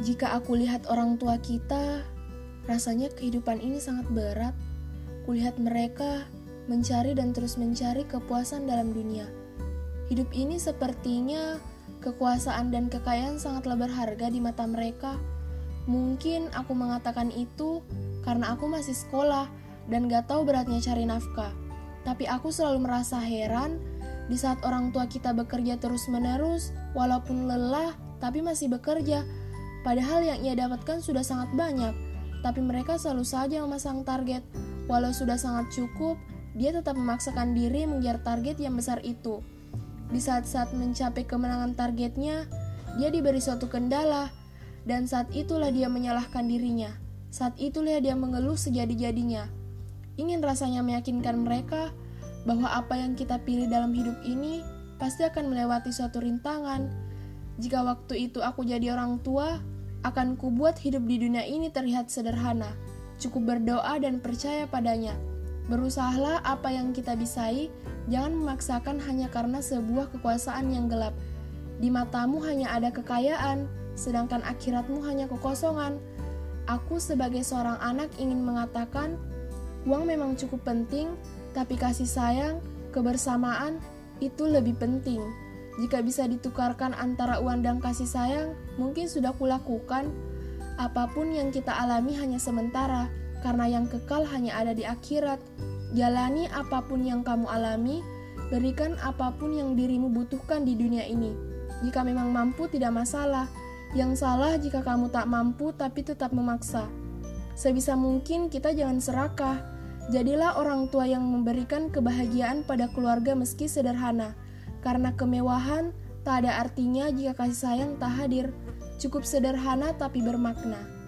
Jika aku lihat orang tua kita, rasanya kehidupan ini sangat berat. Kulihat mereka mencari dan terus mencari kepuasan dalam dunia. Hidup ini sepertinya kekuasaan dan kekayaan sangatlah berharga di mata mereka. Mungkin aku mengatakan itu karena aku masih sekolah dan gak tahu beratnya cari nafkah. Tapi aku selalu merasa heran di saat orang tua kita bekerja terus-menerus, walaupun lelah, tapi masih bekerja Padahal yang ia dapatkan sudah sangat banyak, tapi mereka selalu saja memasang target. Walau sudah sangat cukup, dia tetap memaksakan diri mengejar target yang besar itu. Di saat-saat mencapai kemenangan targetnya, dia diberi suatu kendala, dan saat itulah dia menyalahkan dirinya. Saat itulah dia mengeluh sejadi-jadinya. Ingin rasanya meyakinkan mereka bahwa apa yang kita pilih dalam hidup ini pasti akan melewati suatu rintangan. Jika waktu itu aku jadi orang tua, akan kubuat hidup di dunia ini terlihat sederhana. Cukup berdoa dan percaya padanya. Berusahalah apa yang kita bisai, jangan memaksakan hanya karena sebuah kekuasaan yang gelap. Di matamu hanya ada kekayaan, sedangkan akhiratmu hanya kekosongan. Aku sebagai seorang anak ingin mengatakan, uang memang cukup penting, tapi kasih sayang, kebersamaan, itu lebih penting. Jika bisa ditukarkan antara uang dan kasih sayang, mungkin sudah kulakukan. Apa pun yang kita alami hanya sementara, karena yang kekal hanya ada di akhirat. Jalani apa pun yang kamu alami, berikan apa pun yang dirimu butuhkan di dunia ini. Jika memang mampu, tidak masalah. Yang salah jika kamu tak mampu tapi tetap memaksa. Sebisa mungkin kita jangan serakah. Jadilah orang tua yang memberikan kebahagiaan pada keluarga meski sederhana. Karena kemewahan tak ada artinya jika kasih sayang tak hadir. Cukup sederhana tapi bermakna.